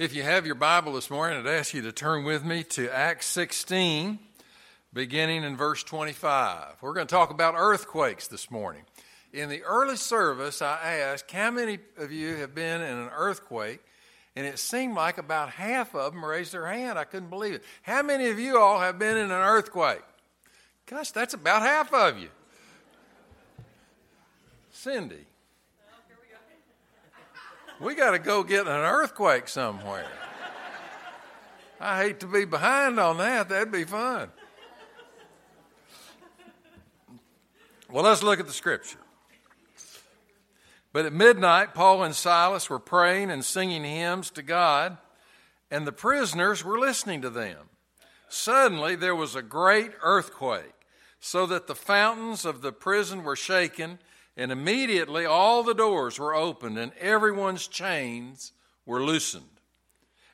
If you have your Bible this morning, I'd ask you to turn with me to Acts 16, beginning in verse 25. We're going to talk about earthquakes this morning. In the early service, I asked, How many of you have been in an earthquake? And it seemed like about half of them raised their hand. I couldn't believe it. How many of you all have been in an earthquake? Gosh, that's about half of you. Cindy. We got to go get an earthquake somewhere. I hate to be behind on that. That'd be fun. Well, let's look at the scripture. But at midnight, Paul and Silas were praying and singing hymns to God, and the prisoners were listening to them. Suddenly, there was a great earthquake, so that the fountains of the prison were shaken and immediately all the doors were opened and everyone's chains were loosened.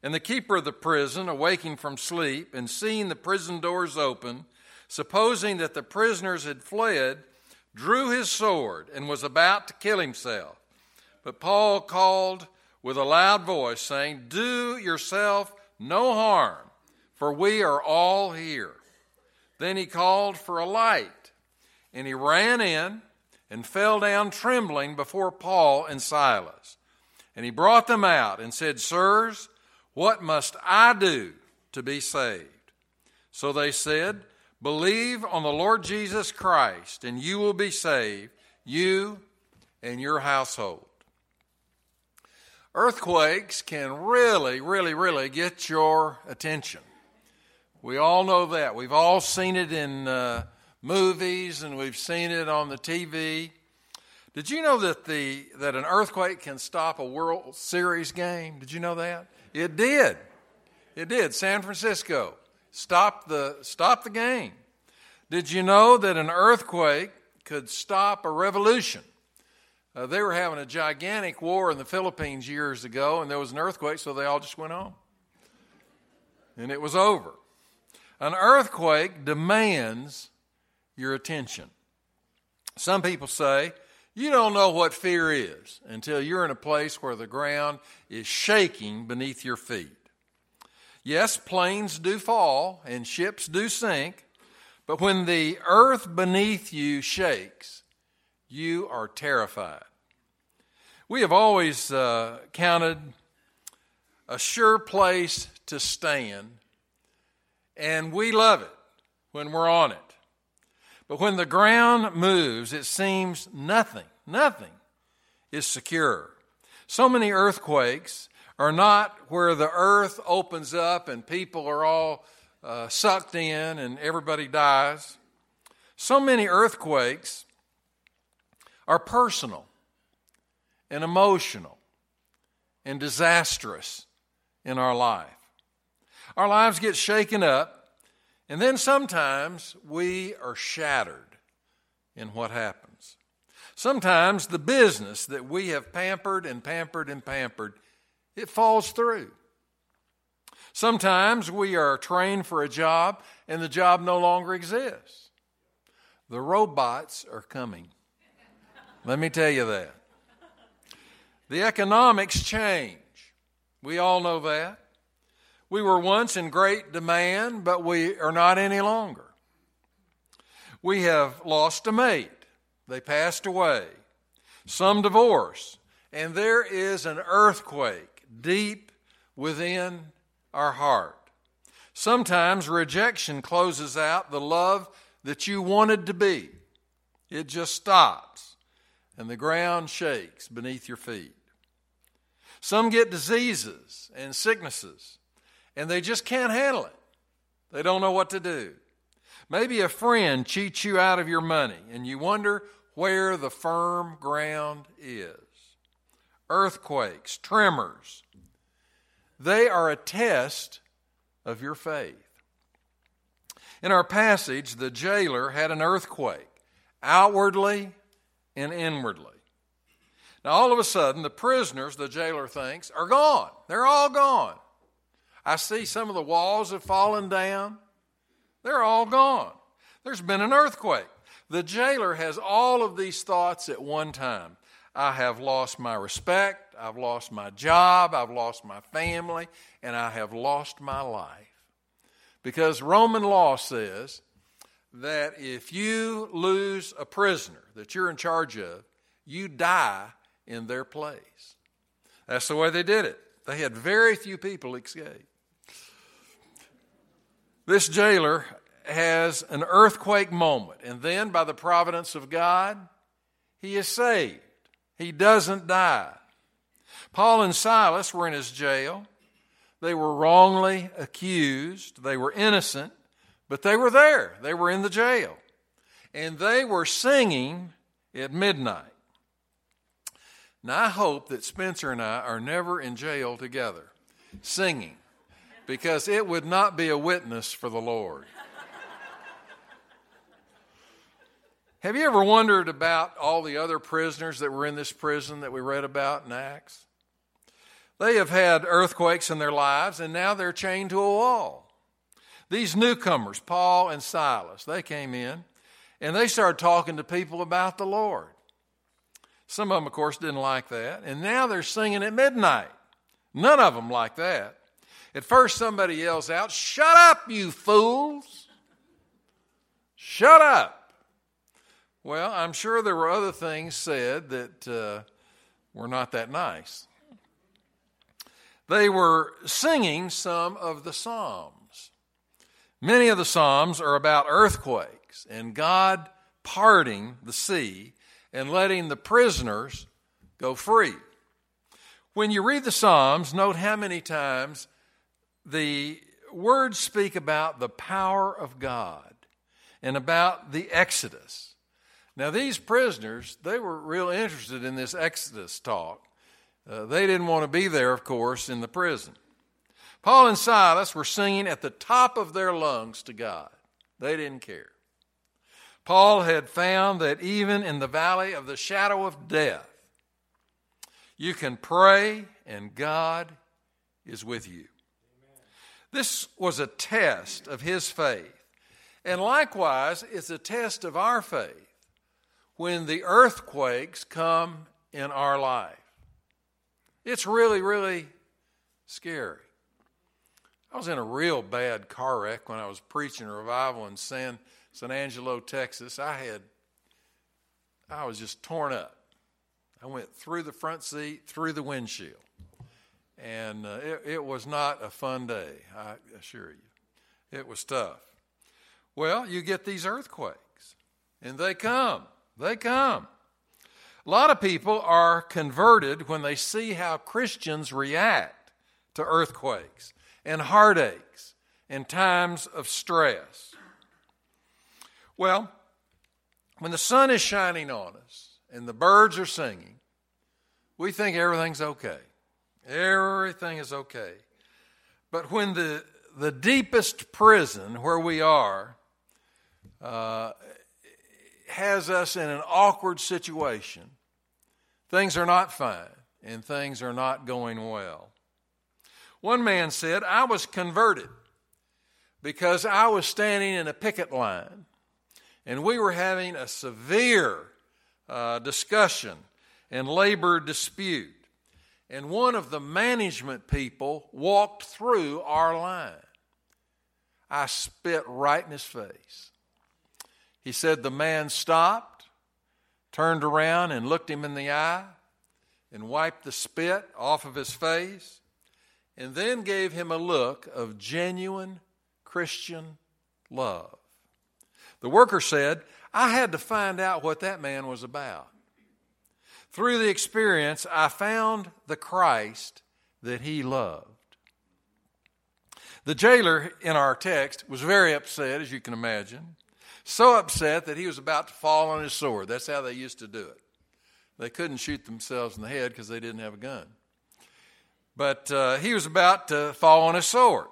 And the keeper of the prison, awaking from sleep and seeing the prison doors open, supposing that the prisoners had fled, drew his sword and was about to kill himself. But Paul called with a loud voice, saying, Do yourself no harm, for we are all here. Then he called for a light, and he ran in and fell down trembling before Paul and Silas. And he brought them out and said, Sirs, what must I do to be saved? So they said, Believe on the Lord Jesus Christ, and you will be saved, you and your household. Earthquakes can really, really, really get your attention. We all know that. We've all seen it in uh, movies and we've seen it on the TV. Did you know that the that an earthquake can stop a World Series game? Did you know that? It did. It did. San Francisco stopped the stopped the game. Did you know that an earthquake could stop a revolution? Uh, they were having a gigantic war in the Philippines years ago, and there was an earthquake, so they all just went home. And it was over. An earthquake demands your attention. Some people say, you don't know what fear is until you're in a place where the ground is shaking beneath your feet. Yes, planes do fall and ships do sink, but when the earth beneath you shakes, you are terrified. We have always uh, counted a sure place to stand, and we love it when we're on it. But when the ground moves, it seems nothing, nothing is secure. So many earthquakes are not where the earth opens up and people are all uh, sucked in and everybody dies. So many earthquakes are personal and emotional and disastrous in our life. Our lives get shaken up and then sometimes we are shattered in what happens. Sometimes the business that we have pampered and pampered and pampered, it falls through. Sometimes we are trained for a job and the job no longer exists. The robots are coming. Let me tell you that. The economics change. We all know that. We were once in great demand, but we are not any longer. We have lost a mate, they passed away. Some divorce, and there is an earthquake deep within our heart. Sometimes rejection closes out the love that you wanted to be. It just stops, and the ground shakes beneath your feet. Some get diseases and sicknesses and they just can't handle it. They don't know what to do. Maybe a friend cheats you out of your money and you wonder where the firm ground is. Earthquakes, tremors, they are a test of your faith. In our passage, the jailer had an earthquake, outwardly and inwardly. Now, all of a sudden, the prisoners, the jailer thinks, are gone. They're all gone. I see some of the walls have fallen down. They're all gone. There's been an earthquake. The jailer has all of these thoughts at one time. I have lost my respect, I've lost my job, I've lost my family, and I have lost my life. Because Roman law says that if you lose a prisoner that you're in charge of, you die in their place. That's the way they did it. They had very few people escape. This jailer has an earthquake moment, and then by the providence of God, he is saved. He doesn't die. Paul and Silas were in his jail. They were wrongly accused. They were innocent, but they were there. They were in the jail. And they were singing at midnight. Now, I hope that Spencer and I are never in jail together singing because it would not be a witness for the Lord. Have you ever wondered about all the other prisoners that were in this prison that we read about in Acts? They have had earthquakes in their lives and now they're chained to a wall. These newcomers, Paul and Silas, they came in and they started talking to people about the Lord. Some of them, of course, didn't like that. And now they're singing at midnight. None of them like that. At first, somebody yells out, Shut up, you fools! Shut up! Well, I'm sure there were other things said that uh, were not that nice. They were singing some of the Psalms. Many of the Psalms are about earthquakes and God parting the sea and letting the prisoners go free. When you read the Psalms, note how many times the words speak about the power of God and about the Exodus now, these prisoners, they were real interested in this Exodus talk. Uh, they didn't want to be there, of course, in the prison. Paul and Silas were singing at the top of their lungs to God. They didn't care. Paul had found that even in the valley of the shadow of death, you can pray and God is with you. This was a test of his faith. And likewise, it's a test of our faith when the earthquakes come in our life. It's really, really scary. I was in a real bad car wreck when I was preaching a revival in San, San Angelo, Texas. I had, I was just torn up. I went through the front seat, through the windshield. And uh, it, it was not a fun day, I assure you. It was tough. Well, you get these earthquakes, and they come. They come. A lot of people are converted when they see how Christians react to earthquakes and heartaches and times of stress. Well, when the sun is shining on us and the birds are singing, we think everything's okay. Everything is okay. But when the, the deepest prison where we are uh, has us in an awkward situation. Things are not fine and things are not going well. One man said, I was converted because I was standing in a picket line and we were having a severe uh, discussion and labor dispute. And one of the management people walked through our line. I spit right in his face. He said the man stopped, turned around, and looked him in the eye, and wiped the spit off of his face, and then gave him a look of genuine Christian love. The worker said, I had to find out what that man was about. Through the experience, I found the Christ that he loved. The jailer in our text was very upset, as you can imagine so upset that he was about to fall on his sword. That's how they used to do it. They couldn't shoot themselves in the head because they didn't have a gun. But uh, he was about to fall on his sword.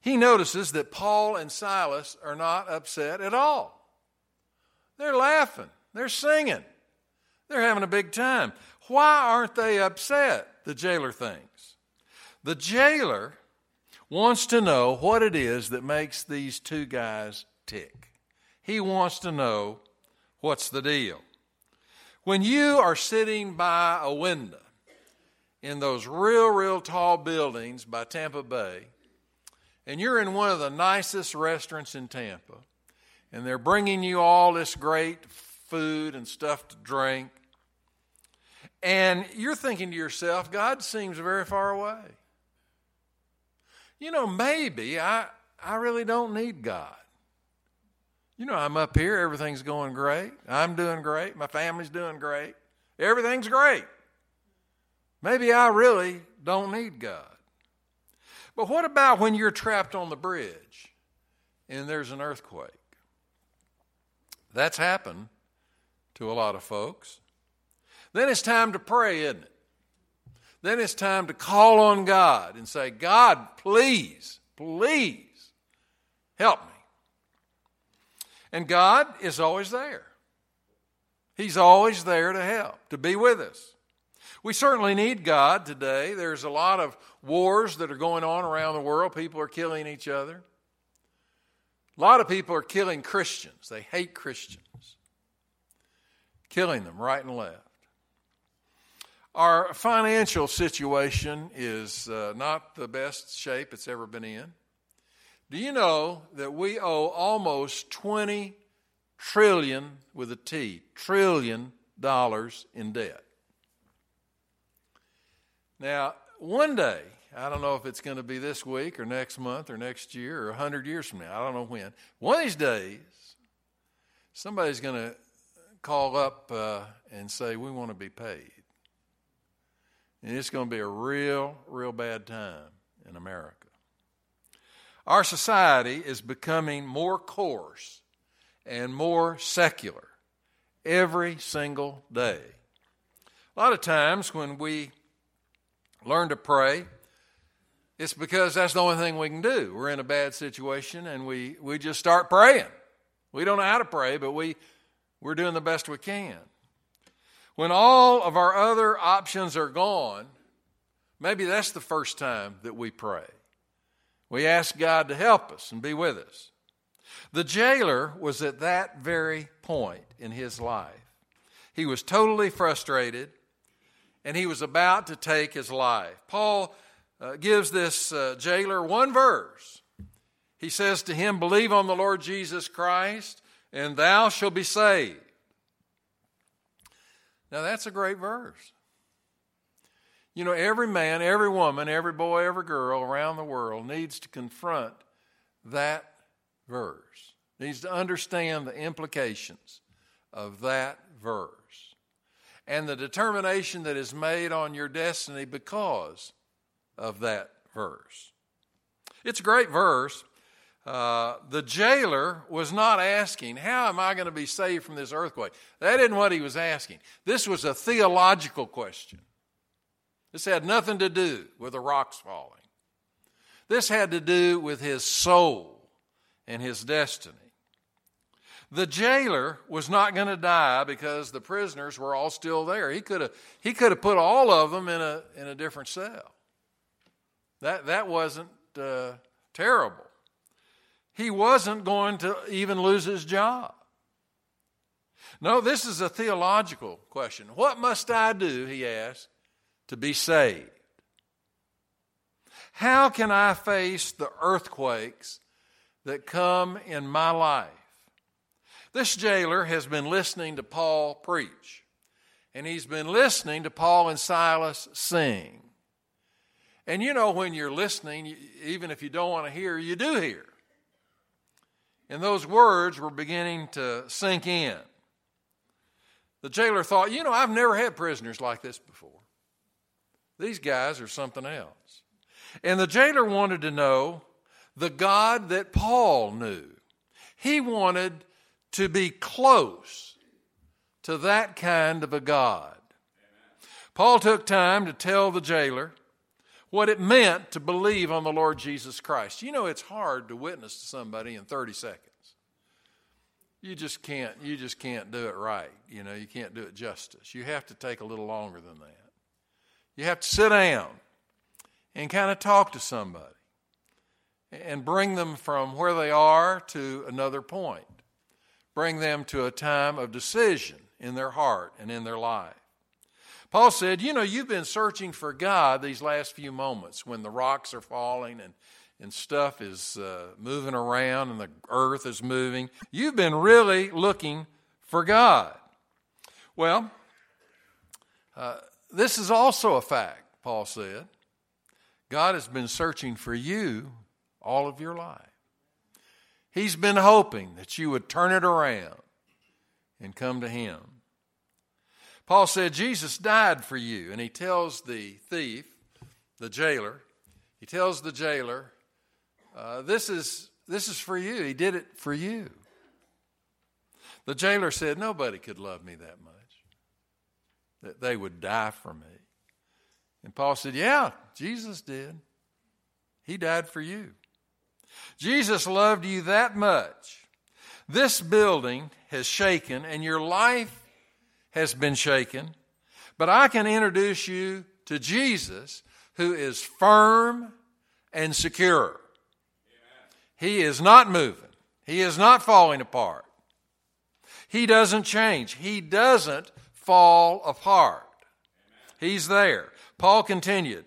He notices that Paul and Silas are not upset at all. They're laughing, they're singing, they're having a big time. Why aren't they upset? The jailer thinks. The jailer wants to know what it is that makes these two guys tick. He wants to know what's the deal. When you are sitting by a window in those real, real tall buildings by Tampa Bay, and you're in one of the nicest restaurants in Tampa, and they're bringing you all this great food and stuff to drink, and you're thinking to yourself, God seems very far away. You know, maybe I, I really don't need God. You know, I'm up here, everything's going great. I'm doing great. My family's doing great. Everything's great. Maybe I really don't need God. But what about when you're trapped on the bridge and there's an earthquake? That's happened to a lot of folks. Then it's time to pray, isn't it? Then it's time to call on God and say, God, please, please help me. And God is always there. He's always there to help, to be with us. We certainly need God today. There's a lot of wars that are going on around the world. People are killing each other. A lot of people are killing Christians. They hate Christians, killing them right and left. Our financial situation is uh, not the best shape it's ever been in. Do you know that we owe almost 20 trillion with a T, trillion dollars in debt? Now, one day, I don't know if it's going to be this week or next month or next year or 100 years from now, I don't know when. One of these days, somebody's going to call up uh, and say, We want to be paid. And it's going to be a real, real bad time in America. Our society is becoming more coarse and more secular every single day. A lot of times when we learn to pray, it's because that's the only thing we can do. We're in a bad situation and we, we just start praying. We don't know how to pray, but we, we're doing the best we can. When all of our other options are gone, maybe that's the first time that we pray. We ask God to help us and be with us. The jailer was at that very point in his life. He was totally frustrated and he was about to take his life. Paul uh, gives this uh, jailer one verse. He says to him, Believe on the Lord Jesus Christ, and thou shalt be saved. Now, that's a great verse. You know, every man, every woman, every boy, every girl around the world needs to confront that verse, needs to understand the implications of that verse and the determination that is made on your destiny because of that verse. It's a great verse. Uh, the jailer was not asking, How am I going to be saved from this earthquake? That isn't what he was asking. This was a theological question. This had nothing to do with the rocks falling. This had to do with his soul and his destiny. The jailer was not going to die because the prisoners were all still there. He could have he could have put all of them in a in a different cell. That that wasn't uh, terrible. He wasn't going to even lose his job. No, this is a theological question. What must I do, he asked, to be saved? How can I face the earthquakes that come in my life? This jailer has been listening to Paul preach, and he's been listening to Paul and Silas sing. And you know, when you're listening, even if you don't want to hear, you do hear. And those words were beginning to sink in. The jailer thought, you know, I've never had prisoners like this before. These guys are something else. And the jailer wanted to know the God that Paul knew. He wanted to be close to that kind of a God. Paul took time to tell the jailer what it meant to believe on the Lord Jesus Christ. You know, it's hard to witness to somebody in 30 seconds. You just can't you just can't do it right. You know, you can't do it justice. You have to take a little longer than that. You have to sit down and kind of talk to somebody and bring them from where they are to another point. Bring them to a time of decision in their heart and in their life. Paul said, You know, you've been searching for God these last few moments when the rocks are falling and, and stuff is uh, moving around and the earth is moving. You've been really looking for God. Well, uh, this is also a fact, Paul said. God has been searching for you all of your life. He's been hoping that you would turn it around and come to Him. Paul said, Jesus died for you. And he tells the thief, the jailer, he tells the jailer, uh, this, is, this is for you. He did it for you. The jailer said, Nobody could love me that much, that they would die for me. And Paul said, Yeah, Jesus did. He died for you. Jesus loved you that much. This building has shaken, and your life has been shaken, but I can introduce you to Jesus who is firm and secure. He is not moving, He is not falling apart. He doesn't change, He doesn't fall apart. He's there. Paul continued.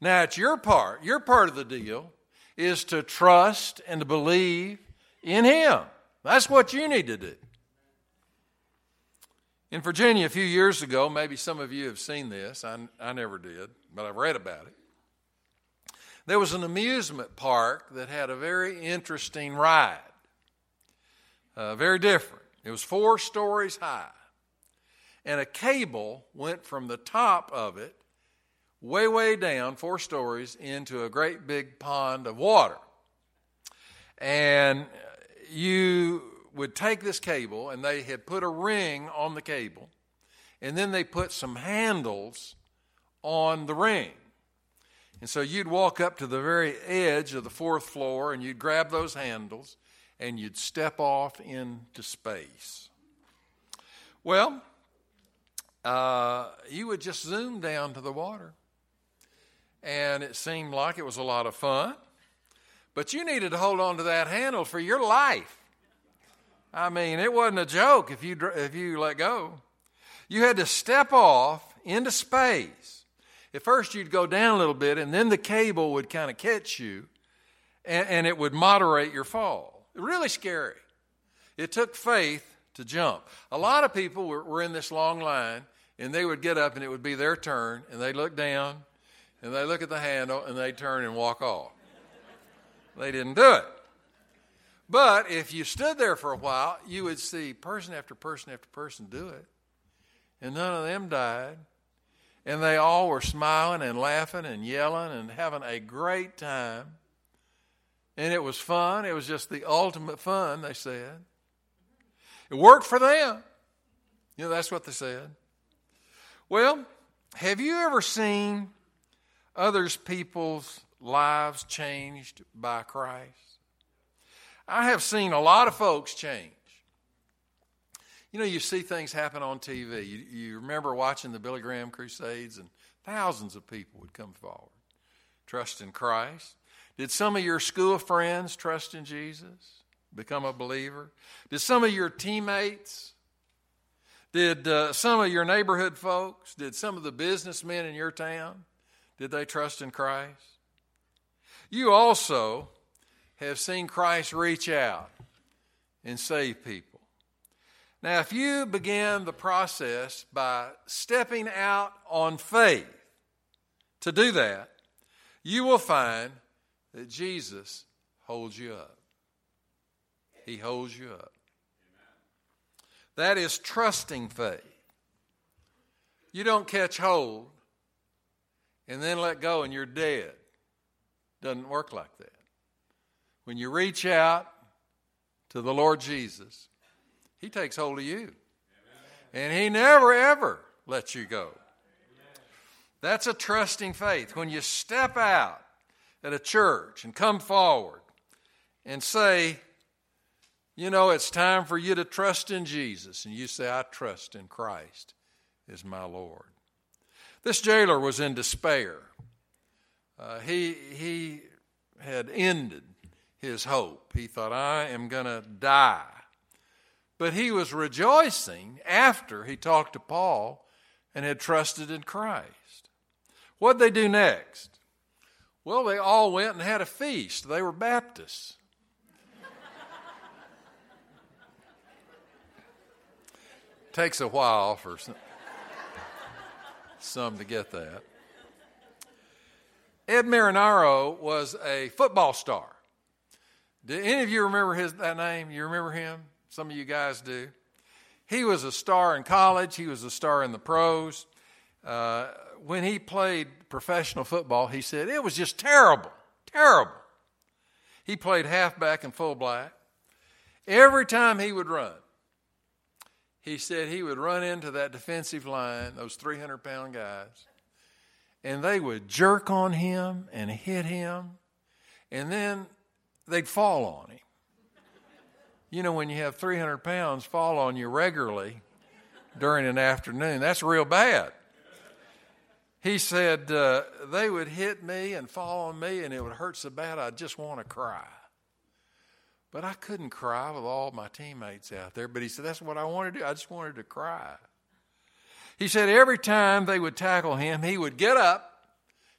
Now, it's your part, your part of the deal is to trust and to believe in Him. That's what you need to do. In Virginia, a few years ago, maybe some of you have seen this. I, I never did, but I've read about it. There was an amusement park that had a very interesting ride, uh, very different. It was four stories high, and a cable went from the top of it way, way down, four stories, into a great big pond of water. And you would take this cable and they had put a ring on the cable and then they put some handles on the ring. And so you'd walk up to the very edge of the fourth floor and you'd grab those handles and you'd step off into space. Well, uh, you would just zoom down to the water. And it seemed like it was a lot of fun. But you needed to hold on to that handle for your life. I mean, it wasn't a joke if you, if you let go. You had to step off into space. At first, you'd go down a little bit, and then the cable would kind of catch you, and, and it would moderate your fall. Really scary. It took faith to jump. A lot of people were, were in this long line, and they would get up, and it would be their turn, and they'd look down, and they look at the handle, and they'd turn and walk off. They didn't do it. But if you stood there for a while, you would see person after person after person do it. And none of them died. And they all were smiling and laughing and yelling and having a great time. And it was fun. It was just the ultimate fun, they said. It worked for them. You know, that's what they said. Well, have you ever seen others people's lives changed by Christ? I have seen a lot of folks change. You know, you see things happen on TV. You, you remember watching the Billy Graham Crusades, and thousands of people would come forward, trust in Christ. Did some of your school friends trust in Jesus, become a believer? Did some of your teammates? Did uh, some of your neighborhood folks? Did some of the businessmen in your town? Did they trust in Christ? You also have seen Christ reach out and save people. Now, if you begin the process by stepping out on faith to do that, you will find that Jesus holds you up. He holds you up. That is trusting faith. You don't catch hold and then let go and you're dead. Doesn't work like that. When you reach out to the Lord Jesus, He takes hold of you. And He never, ever lets you go. That's a trusting faith. When you step out at a church and come forward and say, you know, it's time for you to trust in Jesus, and you say, I trust in Christ as my Lord. This jailer was in despair. Uh, he, he had ended his hope. He thought, I am going to die. But he was rejoicing after he talked to Paul and had trusted in Christ. What'd they do next? Well, they all went and had a feast. They were Baptists. Takes a while for some, some to get that. Ed Marinaro was a football star. Do any of you remember his that name? You remember him? Some of you guys do. He was a star in college. He was a star in the pros. Uh, when he played professional football, he said it was just terrible, terrible. He played halfback and fullback. Every time he would run, he said he would run into that defensive line, those 300 pound guys, and they would jerk on him and hit him, and then they'd fall on him. You know, when you have 300 pounds fall on you regularly during an afternoon, that's real bad. He said uh, they would hit me and fall on me, and it would hurt so bad I'd just want to cry. But I couldn't cry with all my teammates out there. But he said, That's what I wanted to do. I just wanted to cry. He said, Every time they would tackle him, he would get up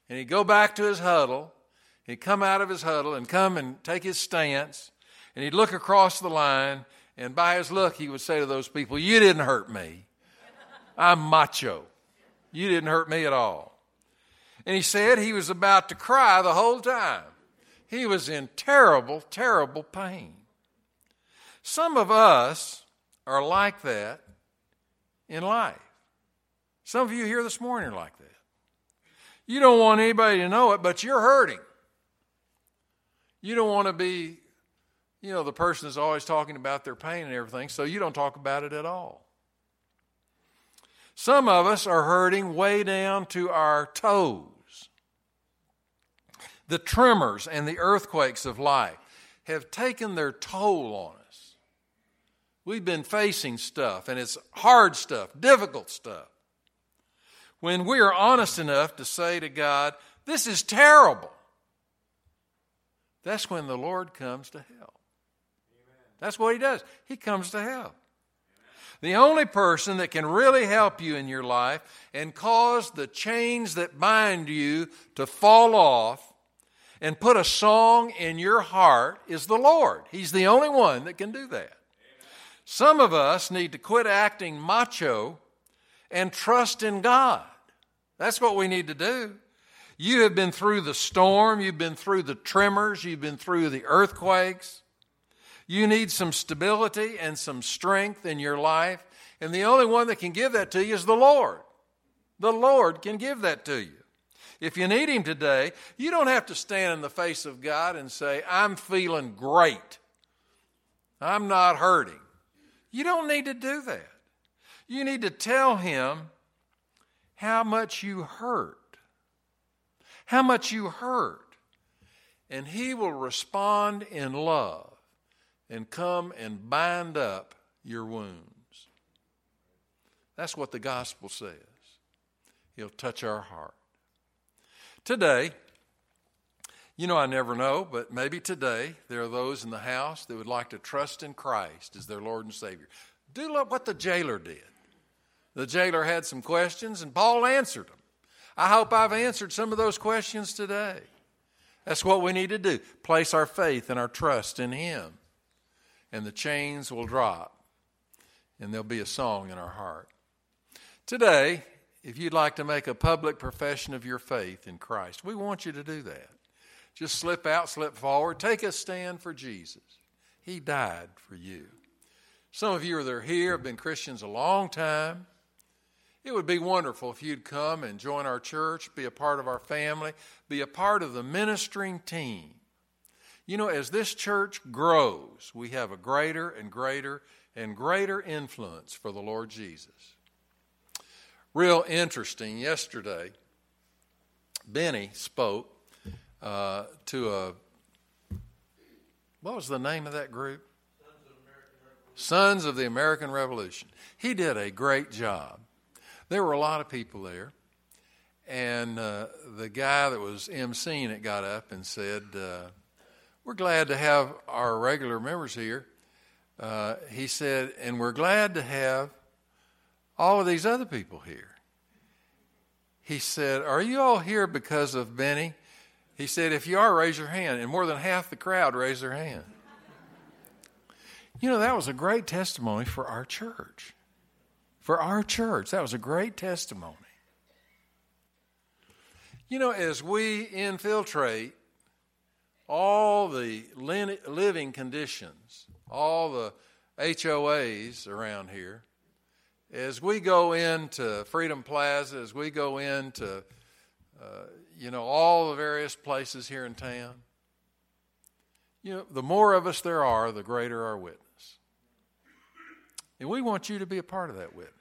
and he'd go back to his huddle. He'd come out of his huddle and come and take his stance. And he'd look across the line. And by his look, he would say to those people, You didn't hurt me. I'm macho. You didn't hurt me at all. And he said he was about to cry the whole time. He was in terrible, terrible pain. Some of us are like that in life. Some of you here this morning are like that. You don't want anybody to know it, but you're hurting. You don't want to be, you know, the person that's always talking about their pain and everything, so you don't talk about it at all. Some of us are hurting way down to our toes the tremors and the earthquakes of life have taken their toll on us. We've been facing stuff, and it's hard stuff, difficult stuff. When we are honest enough to say to God, This is terrible, that's when the Lord comes to help. That's what He does. He comes to help. The only person that can really help you in your life and cause the chains that bind you to fall off and put a song in your heart is the Lord. He's the only one that can do that. Some of us need to quit acting macho and trust in God. That's what we need to do. You have been through the storm, you've been through the tremors, you've been through the earthquakes. You need some stability and some strength in your life, and the only one that can give that to you is the Lord. The Lord can give that to you. If you need Him today, you don't have to stand in the face of God and say, I'm feeling great. I'm not hurting. You don't need to do that. You need to tell Him how much you hurt. How much you hurt. And He will respond in love and come and bind up your wounds. That's what the gospel says. He'll touch our heart. Today, you know, I never know, but maybe today there are those in the house that would like to trust in Christ as their Lord and Savior. Do what the jailer did. The jailer had some questions, and Paul answered them. I hope I've answered some of those questions today. That's what we need to do place our faith and our trust in Him, and the chains will drop, and there'll be a song in our heart. Today, if you'd like to make a public profession of your faith in Christ, we want you to do that. Just slip out, slip forward, take a stand for Jesus. He died for you. Some of you that are here have been Christians a long time. It would be wonderful if you'd come and join our church, be a part of our family, be a part of the ministering team. You know, as this church grows, we have a greater and greater and greater influence for the Lord Jesus real interesting. Yesterday, Benny spoke uh, to a, what was the name of that group? Sons of the American Revolution. He did a great job. There were a lot of people there. And uh, the guy that was emceeing it got up and said, uh, We're glad to have our regular members here. uh, he said, and we're glad to have all of these other people here. He said, Are you all here because of Benny? He said, If you are, raise your hand. And more than half the crowd raised their hand. You know, that was a great testimony for our church. For our church, that was a great testimony. You know, as we infiltrate all the living conditions, all the HOAs around here, as we go into Freedom Plaza, as we go into, uh, you know, all the various places here in town, you know, the more of us there are, the greater our witness. And we want you to be a part of that witness.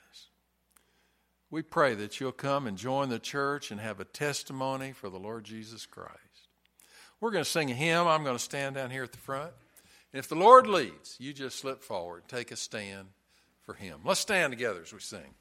We pray that you'll come and join the church and have a testimony for the Lord Jesus Christ. We're going to sing a hymn. I'm going to stand down here at the front. And if the Lord leads, you just slip forward, take a stand for Him. Let's stand together as we sing.